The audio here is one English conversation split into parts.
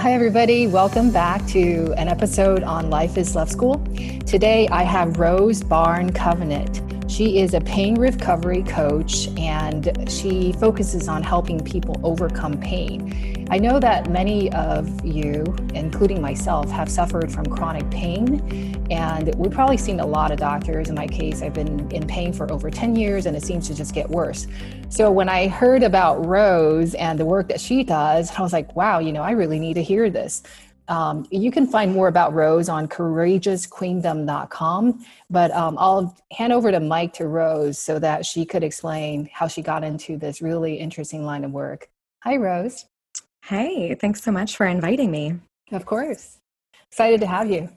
Hi, everybody. Welcome back to an episode on Life is Love School. Today I have Rose Barn Covenant. She is a pain recovery coach and she focuses on helping people overcome pain. I know that many of you, including myself, have suffered from chronic pain, and we've probably seen a lot of doctors. In my case, I've been in pain for over 10 years and it seems to just get worse. So when I heard about Rose and the work that she does, I was like, wow, you know, I really need to hear this. Um, you can find more about Rose on courageousqueendom.com, but um, I'll hand over to mic to Rose so that she could explain how she got into this really interesting line of work. Hi, Rose. Hey, thanks so much for inviting me. Of course. Excited to have you.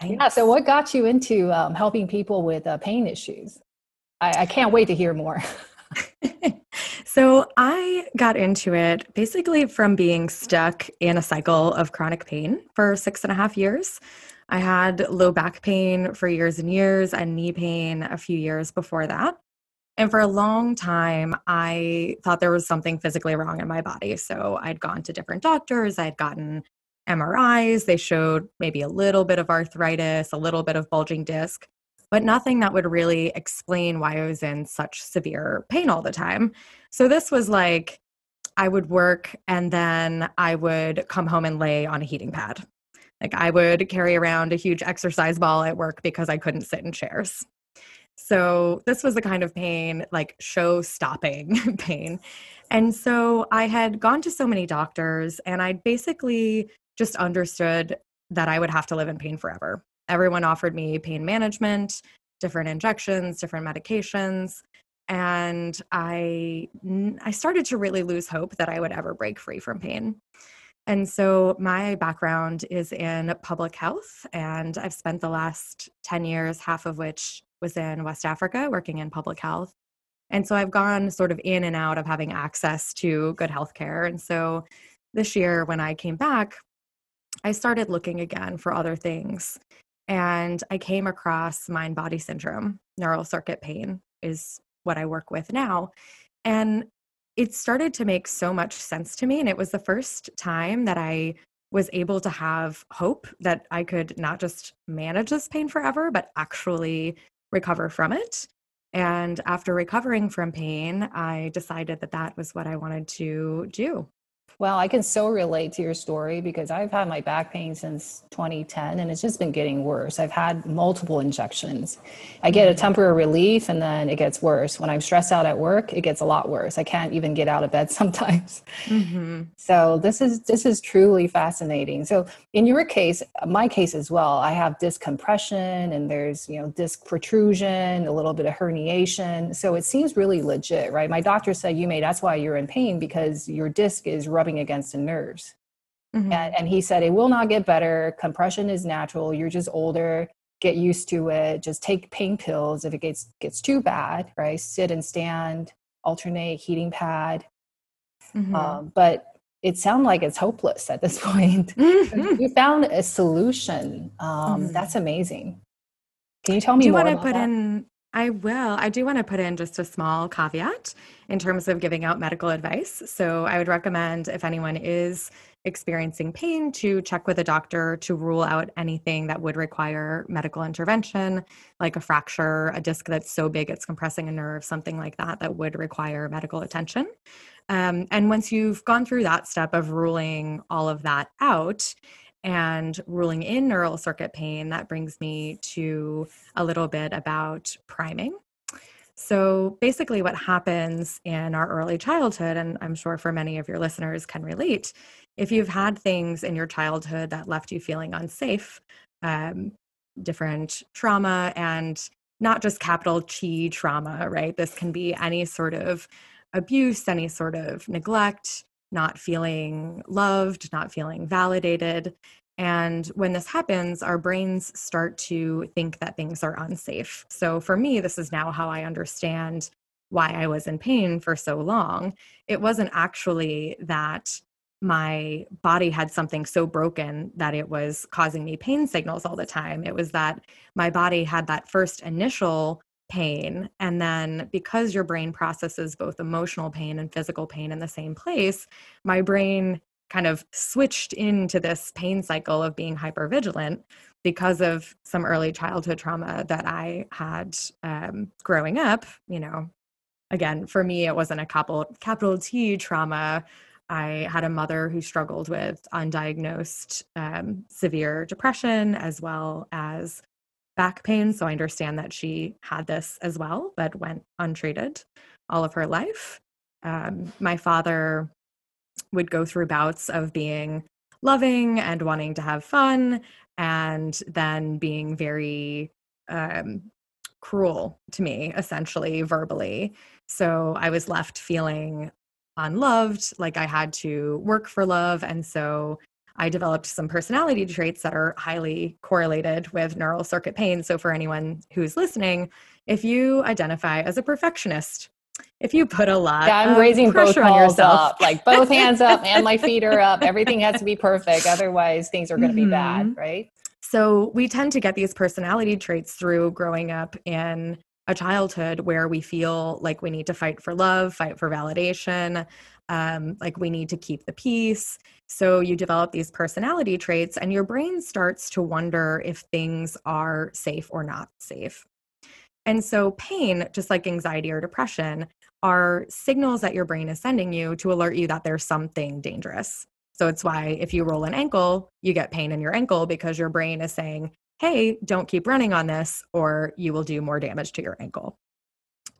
Thanks. Yeah, so what got you into um, helping people with uh, pain issues? I, I can't wait to hear more. So I got into it basically from being stuck in a cycle of chronic pain for six and a half years. I had low back pain for years and years and knee pain a few years before that. And for a long time, I thought there was something physically wrong in my body. So I'd gone to different doctors, I'd gotten MRIs. They showed maybe a little bit of arthritis, a little bit of bulging disc, but nothing that would really explain why I was in such severe pain all the time. So this was like I would work and then I would come home and lay on a heating pad. Like I would carry around a huge exercise ball at work because I couldn't sit in chairs. So this was the kind of pain, like show stopping pain. And so I had gone to so many doctors and I basically just understood that I would have to live in pain forever. Everyone offered me pain management, different injections, different medications and I I started to really lose hope that I would ever break free from pain. And so my background is in public health and I've spent the last 10 years half of which was in West Africa working in public health. And so I've gone sort of in and out of having access to good health care. And so this year when I came back, I started looking again for other things. And I came across mind body syndrome, neural circuit pain is what I work with now. And it started to make so much sense to me. And it was the first time that I was able to have hope that I could not just manage this pain forever, but actually recover from it. And after recovering from pain, I decided that that was what I wanted to do. Well, I can so relate to your story because I've had my back pain since 2010 and it's just been getting worse. I've had multiple injections. I get a mm-hmm. temporary relief and then it gets worse. When I'm stressed out at work, it gets a lot worse. I can't even get out of bed sometimes. Mm-hmm. So this is this is truly fascinating. So in your case, my case as well, I have disc compression and there's, you know, disc protrusion, a little bit of herniation. So it seems really legit, right? My doctor said, you may, that's why you're in pain because your disc is rubbing against the nerves. Mm-hmm. And, and he said, it will not get better. Compression is natural. You're just older. Get used to it. Just take pain pills if it gets gets too bad, right? Sit and stand, alternate heating pad. Mm-hmm. Um, but it sounds like it's hopeless at this point. Mm-hmm. You found a solution. Um, mm-hmm. That's amazing. Can you tell me Do you want to put that? in I will. I do want to put in just a small caveat in terms of giving out medical advice. So I would recommend if anyone is experiencing pain to check with a doctor to rule out anything that would require medical intervention, like a fracture, a disc that's so big it's compressing a nerve, something like that, that would require medical attention. Um, and once you've gone through that step of ruling all of that out, and ruling in neural circuit pain, that brings me to a little bit about priming. So, basically, what happens in our early childhood, and I'm sure for many of your listeners can relate, if you've had things in your childhood that left you feeling unsafe, um, different trauma, and not just capital T trauma, right? This can be any sort of abuse, any sort of neglect, not feeling loved, not feeling validated. And when this happens, our brains start to think that things are unsafe. So for me, this is now how I understand why I was in pain for so long. It wasn't actually that my body had something so broken that it was causing me pain signals all the time. It was that my body had that first initial pain. And then because your brain processes both emotional pain and physical pain in the same place, my brain kind of switched into this pain cycle of being hypervigilant because of some early childhood trauma that I had um, growing up. You know, again, for me, it wasn't a capital capital T trauma. I had a mother who struggled with undiagnosed um, severe depression as well as back pain. So I understand that she had this as well, but went untreated all of her life. Um, my father would go through bouts of being loving and wanting to have fun, and then being very um, cruel to me, essentially, verbally. So I was left feeling unloved, like I had to work for love. And so I developed some personality traits that are highly correlated with neural circuit pain. So, for anyone who's listening, if you identify as a perfectionist, if you put a lot yeah, I'm raising both on yourself. up, like both hands up and my feet are up. Everything has to be perfect. Otherwise, things are going to mm-hmm. be bad, mm-hmm. right? So, we tend to get these personality traits through growing up in a childhood where we feel like we need to fight for love, fight for validation, um, like we need to keep the peace. So you develop these personality traits, and your brain starts to wonder if things are safe or not safe. And so, pain, just like anxiety or depression, are signals that your brain is sending you to alert you that there's something dangerous. So, it's why if you roll an ankle, you get pain in your ankle because your brain is saying, hey, don't keep running on this, or you will do more damage to your ankle.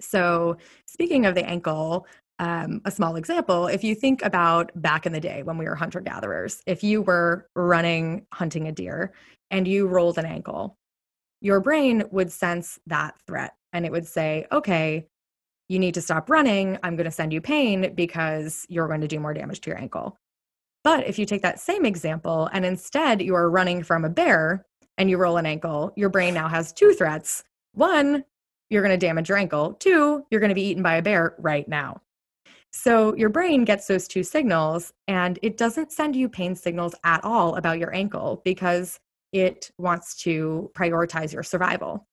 So, speaking of the ankle, um, a small example if you think about back in the day when we were hunter gatherers, if you were running hunting a deer and you rolled an ankle, your brain would sense that threat and it would say, okay, you need to stop running. I'm going to send you pain because you're going to do more damage to your ankle. But if you take that same example and instead you are running from a bear and you roll an ankle, your brain now has two threats. One, you're going to damage your ankle. Two, you're going to be eaten by a bear right now. So your brain gets those two signals and it doesn't send you pain signals at all about your ankle because it wants to prioritize your survival.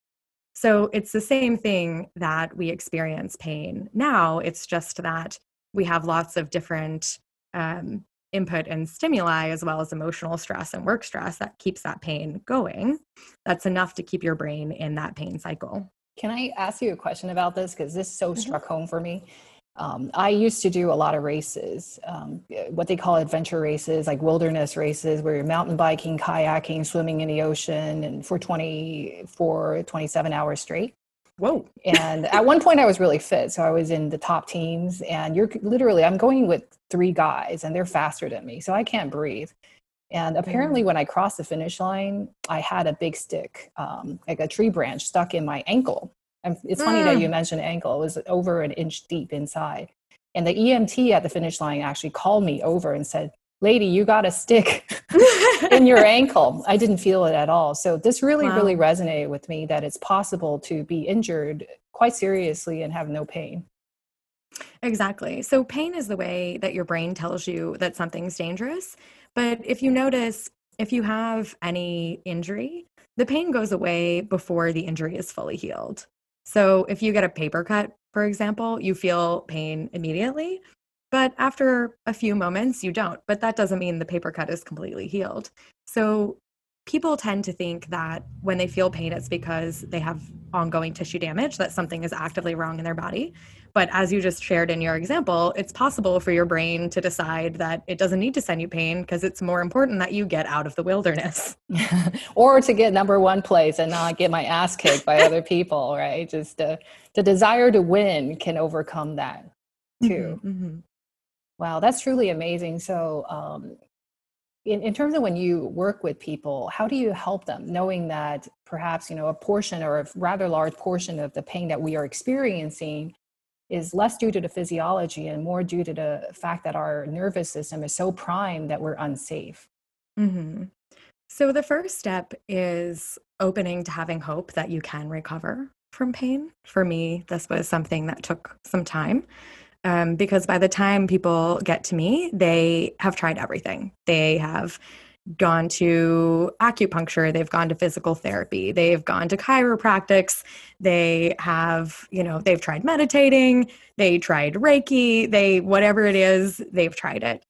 So it's the same thing that we experience pain now. It's just that we have lots of different um, input and stimuli, as well as emotional stress and work stress, that keeps that pain going. That's enough to keep your brain in that pain cycle. Can I ask you a question about this? Because this so mm-hmm. struck home for me. Um, I used to do a lot of races, um, what they call adventure races, like wilderness races, where you're mountain biking, kayaking, swimming in the ocean, and for 24, 27 hours straight. Whoa. and at one point, I was really fit. So I was in the top teams, and you're literally, I'm going with three guys, and they're faster than me. So I can't breathe. And apparently, mm. when I crossed the finish line, I had a big stick, um, like a tree branch, stuck in my ankle. And it's funny that you mm. mentioned ankle. It was over an inch deep inside. And the EMT at the finish line actually called me over and said, Lady, you got a stick in your ankle. I didn't feel it at all. So this really, wow. really resonated with me that it's possible to be injured quite seriously and have no pain. Exactly. So pain is the way that your brain tells you that something's dangerous. But if you notice, if you have any injury, the pain goes away before the injury is fully healed. So if you get a paper cut, for example, you feel pain immediately, but after a few moments, you don't. But that doesn't mean the paper cut is completely healed. So people tend to think that when they feel pain, it's because they have ongoing tissue damage, that something is actively wrong in their body. But as you just shared in your example, it's possible for your brain to decide that it doesn't need to send you pain because it's more important that you get out of the wilderness. or to get number one place and not get my ass kicked by other people, right? Just the, the desire to win can overcome that too. Mm-hmm, mm-hmm. Wow, that's truly amazing. So, um, in, in terms of when you work with people, how do you help them knowing that perhaps, you know, a portion or a rather large portion of the pain that we are experiencing is less due to the physiology and more due to the fact that our nervous system is so primed that we're unsafe. Mm-hmm. So, the first step is opening to having hope that you can recover from pain. For me, this was something that took some time um, because by the time people get to me, they have tried everything. They have gone to acupuncture, they've gone to physical therapy, they've gone to chiropractics, they have, you know, they've tried meditating, they tried Reiki, they, whatever it is, they've tried it.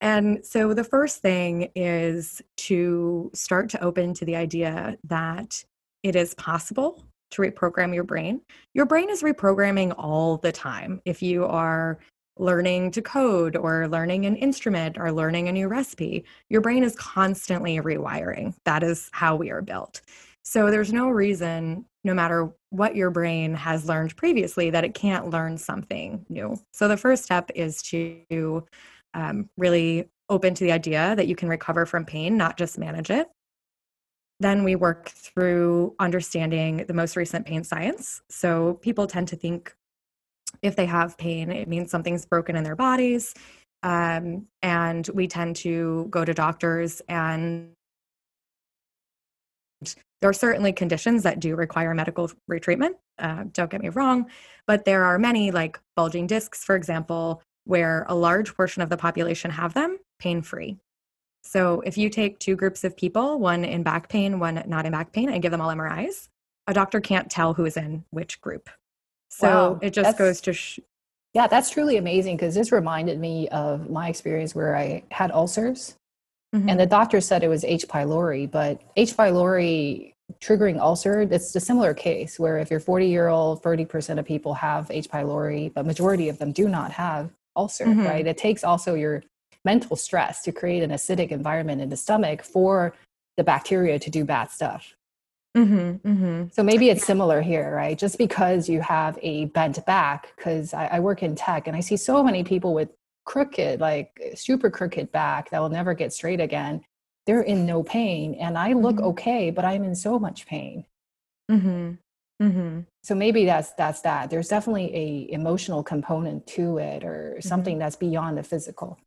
And so the first thing is to start to open to the idea that it is possible to reprogram your brain. Your brain is reprogramming all the time. If you are learning to code or learning an instrument or learning a new recipe, your brain is constantly rewiring. That is how we are built. So there's no reason, no matter what your brain has learned previously, that it can't learn something new. So the first step is to um, really open to the idea that you can recover from pain, not just manage it. Then we work through understanding the most recent pain science. So people tend to think if they have pain, it means something's broken in their bodies. Um, and we tend to go to doctors and there are certainly conditions that do require medical retreatment. Uh, don't get me wrong, but there are many, like bulging discs, for example, where a large portion of the population have them pain free. So if you take two groups of people, one in back pain, one not in back pain, and give them all MRIs, a doctor can't tell who is in which group. So wow, it just goes to. Sh- yeah, that's truly amazing because this reminded me of my experience where I had ulcers. Mm-hmm. And the doctor said it was H. pylori, but H. pylori triggering ulcer, it's a similar case where if you're 40 year old, 30% of people have H. pylori, but majority of them do not have ulcer, mm-hmm. right? It takes also your mental stress to create an acidic environment in the stomach for the bacteria to do bad stuff. Mm-hmm, mm-hmm. So maybe it's similar here, right? Just because you have a bent back, because I, I, work in tech and I see so many people with crooked, like super crooked back that will never get straight again. They're in no pain, and I look mm-hmm. okay, but I'm in so much pain. Mm-hmm. Mm-hmm. So maybe that's that's that. There's definitely a emotional component to it, or mm-hmm. something that's beyond the physical.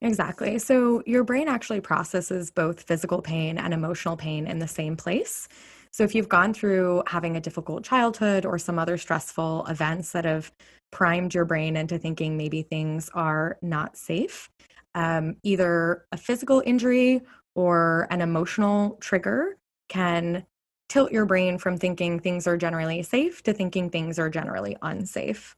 Exactly. So your brain actually processes both physical pain and emotional pain in the same place. So if you've gone through having a difficult childhood or some other stressful events that have primed your brain into thinking maybe things are not safe, um, either a physical injury or an emotional trigger can tilt your brain from thinking things are generally safe to thinking things are generally unsafe.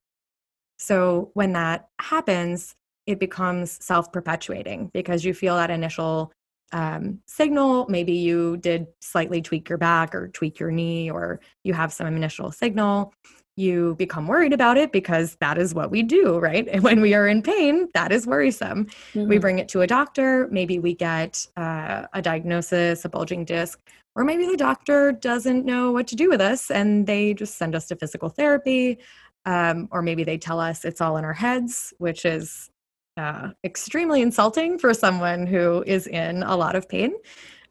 So when that happens, it becomes self perpetuating because you feel that initial um, signal. Maybe you did slightly tweak your back or tweak your knee, or you have some initial signal. You become worried about it because that is what we do, right? And when we are in pain, that is worrisome. Mm-hmm. We bring it to a doctor. Maybe we get uh, a diagnosis, a bulging disc, or maybe the doctor doesn't know what to do with us and they just send us to physical therapy. Um, or maybe they tell us it's all in our heads, which is uh, extremely insulting for someone who is in a lot of pain.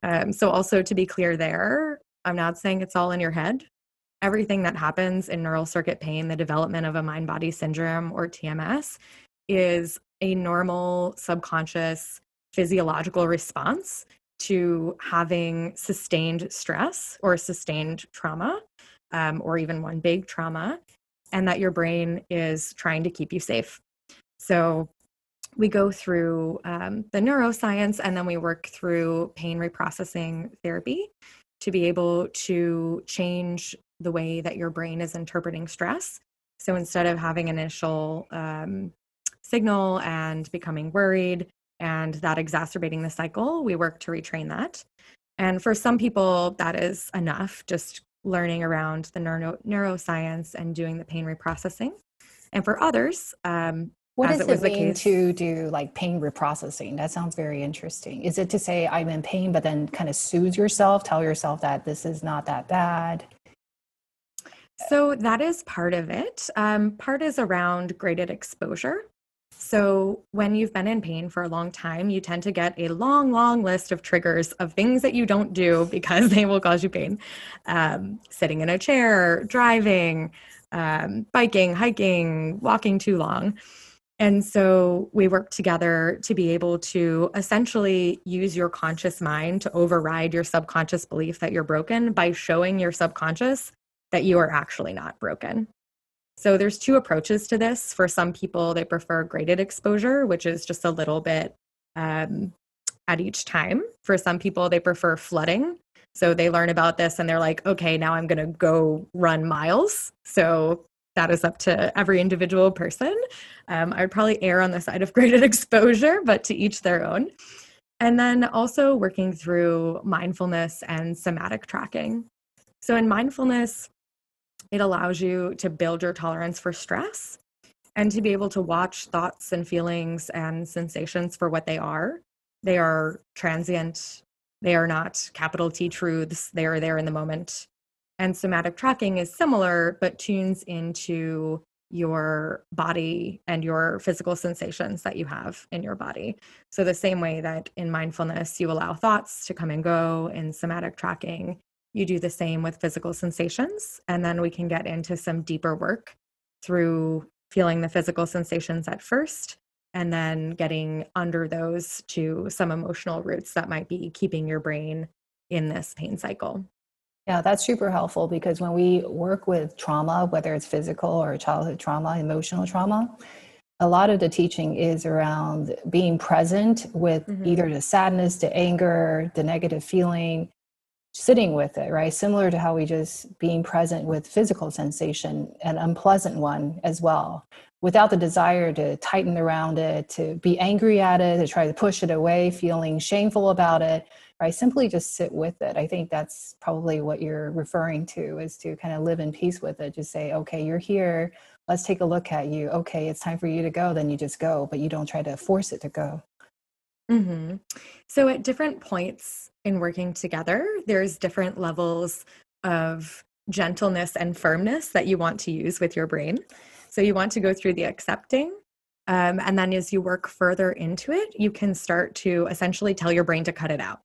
Um, so, also to be clear there, I'm not saying it's all in your head. Everything that happens in neural circuit pain, the development of a mind body syndrome or TMS, is a normal subconscious physiological response to having sustained stress or sustained trauma, um, or even one big trauma, and that your brain is trying to keep you safe. So, we go through um, the neuroscience and then we work through pain reprocessing therapy to be able to change the way that your brain is interpreting stress. So instead of having initial um, signal and becoming worried and that exacerbating the cycle, we work to retrain that. And for some people, that is enough, just learning around the neuro- neuroscience and doing the pain reprocessing. And for others, um, what does it, it mean to do like pain reprocessing? That sounds very interesting. Is it to say I'm in pain, but then kind of soothe yourself, tell yourself that this is not that bad? So that is part of it. Um, part is around graded exposure. So when you've been in pain for a long time, you tend to get a long, long list of triggers of things that you don't do because they will cause you pain. Um, sitting in a chair, driving, um, biking, hiking, walking too long. And so we work together to be able to essentially use your conscious mind to override your subconscious belief that you're broken by showing your subconscious that you are actually not broken. So there's two approaches to this. For some people, they prefer graded exposure, which is just a little bit um, at each time. For some people, they prefer flooding. So they learn about this and they're like, okay, now I'm going to go run miles. So that is up to every individual person. Um, I would probably err on the side of graded exposure, but to each their own. And then also working through mindfulness and somatic tracking. So, in mindfulness, it allows you to build your tolerance for stress and to be able to watch thoughts and feelings and sensations for what they are. They are transient, they are not capital T truths, they are there in the moment. And somatic tracking is similar, but tunes into your body and your physical sensations that you have in your body. So, the same way that in mindfulness, you allow thoughts to come and go, in somatic tracking, you do the same with physical sensations. And then we can get into some deeper work through feeling the physical sensations at first and then getting under those to some emotional roots that might be keeping your brain in this pain cycle. Yeah, that's super helpful because when we work with trauma, whether it's physical or childhood trauma, emotional trauma, a lot of the teaching is around being present with mm-hmm. either the sadness, the anger, the negative feeling, sitting with it, right? Similar to how we just being present with physical sensation, an unpleasant one as well, without the desire to tighten around it, to be angry at it, to try to push it away, feeling shameful about it, right? Simply just sit with it. I think that's probably what you're referring to is to kind of live in peace with it. Just say, okay, you're here. Let's take a look at you. Okay, it's time for you to go. Then you just go, but you don't try to force it to go. Mm-hmm. So at different points in working together, there's different levels of gentleness and firmness that you want to use with your brain. So you want to go through the accepting. Um, and then as you work further into it, you can start to essentially tell your brain to cut it out.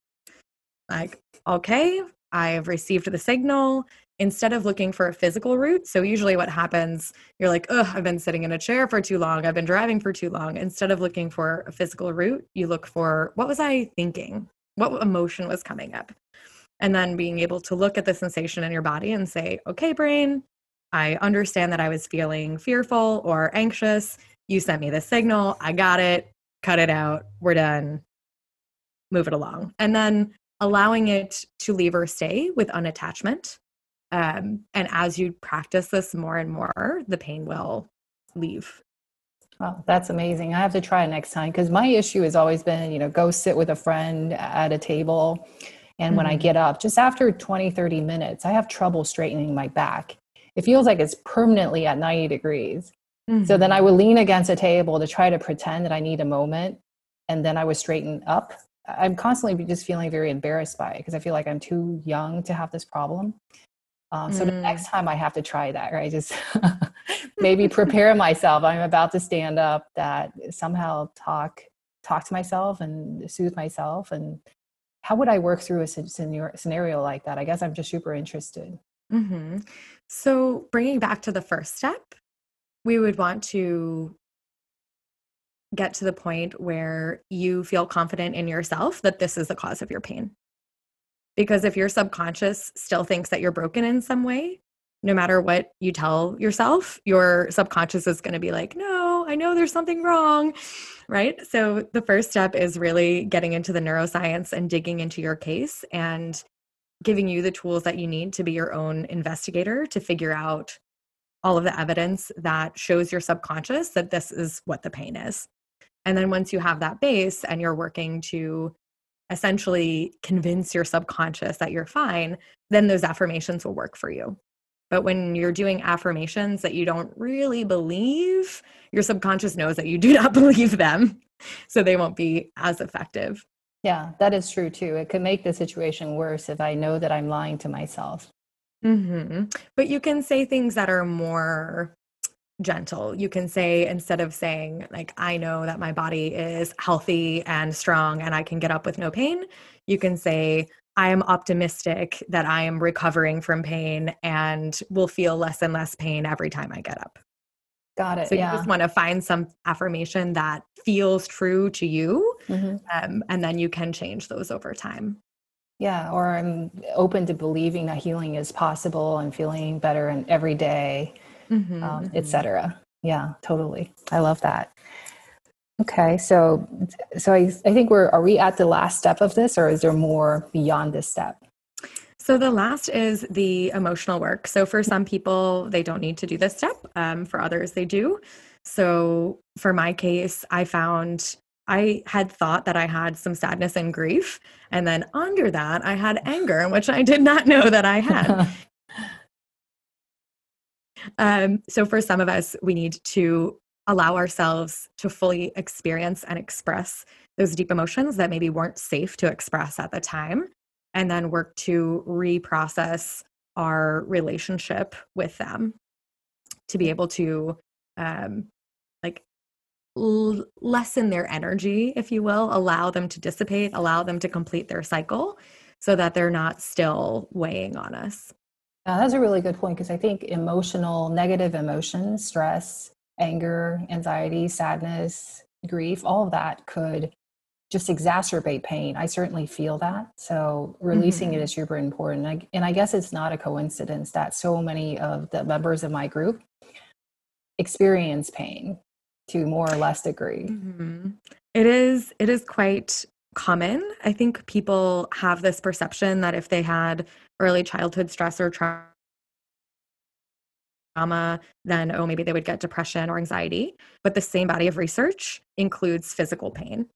Like, okay, I've received the signal instead of looking for a physical route. So, usually, what happens, you're like, oh, I've been sitting in a chair for too long. I've been driving for too long. Instead of looking for a physical route, you look for what was I thinking? what emotion was coming up and then being able to look at the sensation in your body and say okay brain i understand that i was feeling fearful or anxious you sent me the signal i got it cut it out we're done move it along and then allowing it to leave or stay with unattachment um, and as you practice this more and more the pain will leave Oh, that's amazing. I have to try it next time because my issue has always been, you know, go sit with a friend at a table. And mm-hmm. when I mm-hmm. get up, just after 20, 30 minutes, I have trouble straightening my back. It feels like it's permanently at 90 degrees. Mm-hmm. So then I mm-hmm. would lean against a table to try to pretend that I need a moment. And then I would straighten up. I'm constantly just feeling very embarrassed by it because I feel like I'm too young to have this problem. Um, so mm. the next time I have to try that, right? Just maybe prepare myself. I'm about to stand up. That somehow talk talk to myself and soothe myself. And how would I work through a scenario like that? I guess I'm just super interested. Mm-hmm. So bringing back to the first step, we would want to get to the point where you feel confident in yourself that this is the cause of your pain. Because if your subconscious still thinks that you're broken in some way, no matter what you tell yourself, your subconscious is going to be like, no, I know there's something wrong. Right. So the first step is really getting into the neuroscience and digging into your case and giving you the tools that you need to be your own investigator to figure out all of the evidence that shows your subconscious that this is what the pain is. And then once you have that base and you're working to essentially convince your subconscious that you're fine, then those affirmations will work for you. But when you're doing affirmations that you don't really believe, your subconscious knows that you do not believe them. So they won't be as effective. Yeah, that is true too. It could make the situation worse if I know that I'm lying to myself. Mm-hmm. But you can say things that are more gentle. You can say, instead of saying, like, I know that my body is healthy and strong and I can get up with no pain, you can say, I am optimistic that I am recovering from pain and will feel less and less pain every time I get up. Got it. So yeah. you just want to find some affirmation that feels true to you, mm-hmm. um, and then you can change those over time. Yeah, or I'm open to believing that healing is possible and feeling better and every day mm-hmm, um, mm-hmm. etc. Yeah, totally. I love that. Okay, so so I, I think we're are we at the last step of this, or is there more beyond this step? So the last is the emotional work. So for some people, they don't need to do this step. Um, for others, they do. So for my case, I found I had thought that I had some sadness and grief. And then under that, I had anger, which I did not know that I had. um, so for some of us, we need to allow ourselves to fully experience and express those deep emotions that maybe weren't safe to express at the time and then work to reprocess our relationship with them to be able to um, like l- lessen their energy if you will allow them to dissipate allow them to complete their cycle so that they're not still weighing on us. Uh, that's a really good point because i think emotional negative emotions stress anger anxiety sadness grief all of that could just exacerbate pain. I certainly feel that. So releasing mm-hmm. it is super important. I, and I guess it's not a coincidence that so many of the members of my group experience pain to more or less degree. Mm-hmm. It is it is quite common. I think people have this perception that if they had early childhood stress or trauma then oh maybe they would get depression or anxiety but the same body of research includes physical pain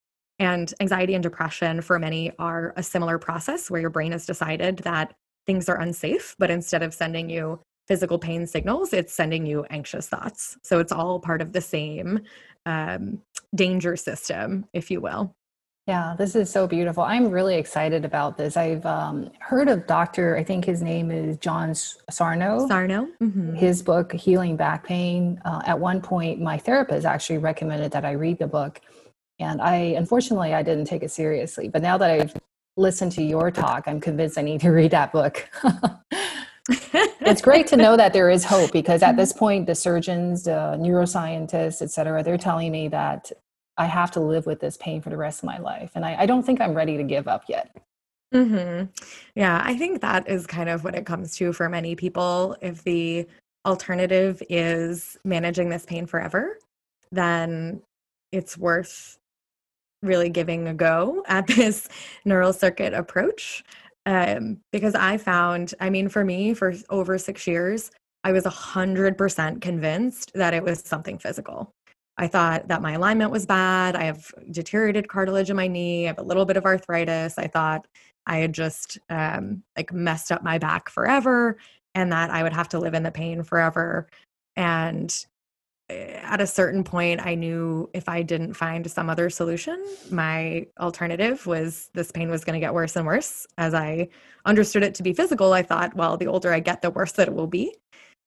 and anxiety and depression for many are a similar process where your brain has decided that things are unsafe, but instead of sending you physical pain signals, it's sending you anxious thoughts. So it's all part of the same um, danger system, if you will. Yeah, this is so beautiful. I'm really excited about this. I've um, heard of Dr. I think his name is John Sarno. Sarno. Mm-hmm. His book, Healing Back Pain. Uh, at one point, my therapist actually recommended that I read the book and I, unfortunately, I didn't take it seriously. But now that I've listened to your talk, I'm convinced I need to read that book. it's great to know that there is hope because at this point, the surgeons, the neuroscientists, et cetera, they're telling me that I have to live with this pain for the rest of my life. And I, I don't think I'm ready to give up yet. Mm-hmm. Yeah, I think that is kind of what it comes to for many people. If the alternative is managing this pain forever, then it's worth really giving a go at this neural circuit approach um, because I found, I mean, for me, for over six years, I was 100% convinced that it was something physical. I thought that my alignment was bad. I have deteriorated cartilage in my knee. I have a little bit of arthritis. I thought I had just um, like messed up my back forever and that I would have to live in the pain forever. And at a certain point, I knew if I didn't find some other solution, my alternative was this pain was going to get worse and worse. As I understood it to be physical, I thought, well, the older I get, the worse that it will be.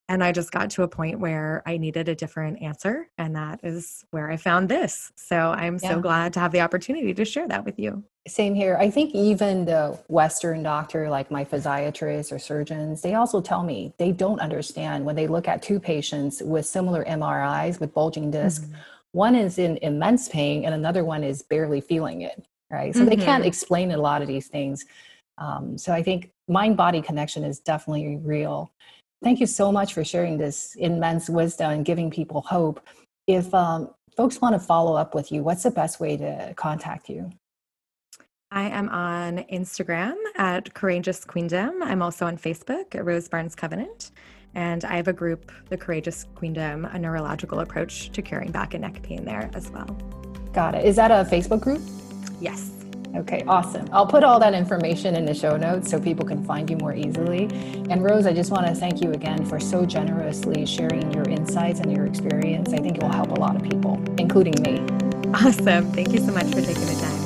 And I just got to a point where I needed a different answer. And that is where I found this. So I'm yeah. so glad to have the opportunity to share that with you. Same here. I think even the Western doctor, like my physiatrists or surgeons, they also tell me they don't understand when they look at two patients with similar MRIs with bulging disc. Mm-hmm. One is in immense pain and another one is barely feeling it. Right. So mm-hmm. they can't mm-hmm. explain a lot of these things. Um, so I think mind body connection is definitely real. Thank you so much for sharing this immense wisdom and giving people hope. If um, folks want to follow up with you, what's the best way to contact you? I am on Instagram at Courageous Queendom. I'm also on Facebook at Rose Barnes Covenant. And I have a group, the Courageous Queendom, a neurological approach to curing back and neck pain there as well. Got it. Is that a Facebook group? Yes. Okay, awesome. I'll put all that information in the show notes so people can find you more easily. And Rose, I just want to thank you again for so generously sharing your insights and your experience. I think it will help a lot of people, including me. Awesome. Thank you so much for taking the time.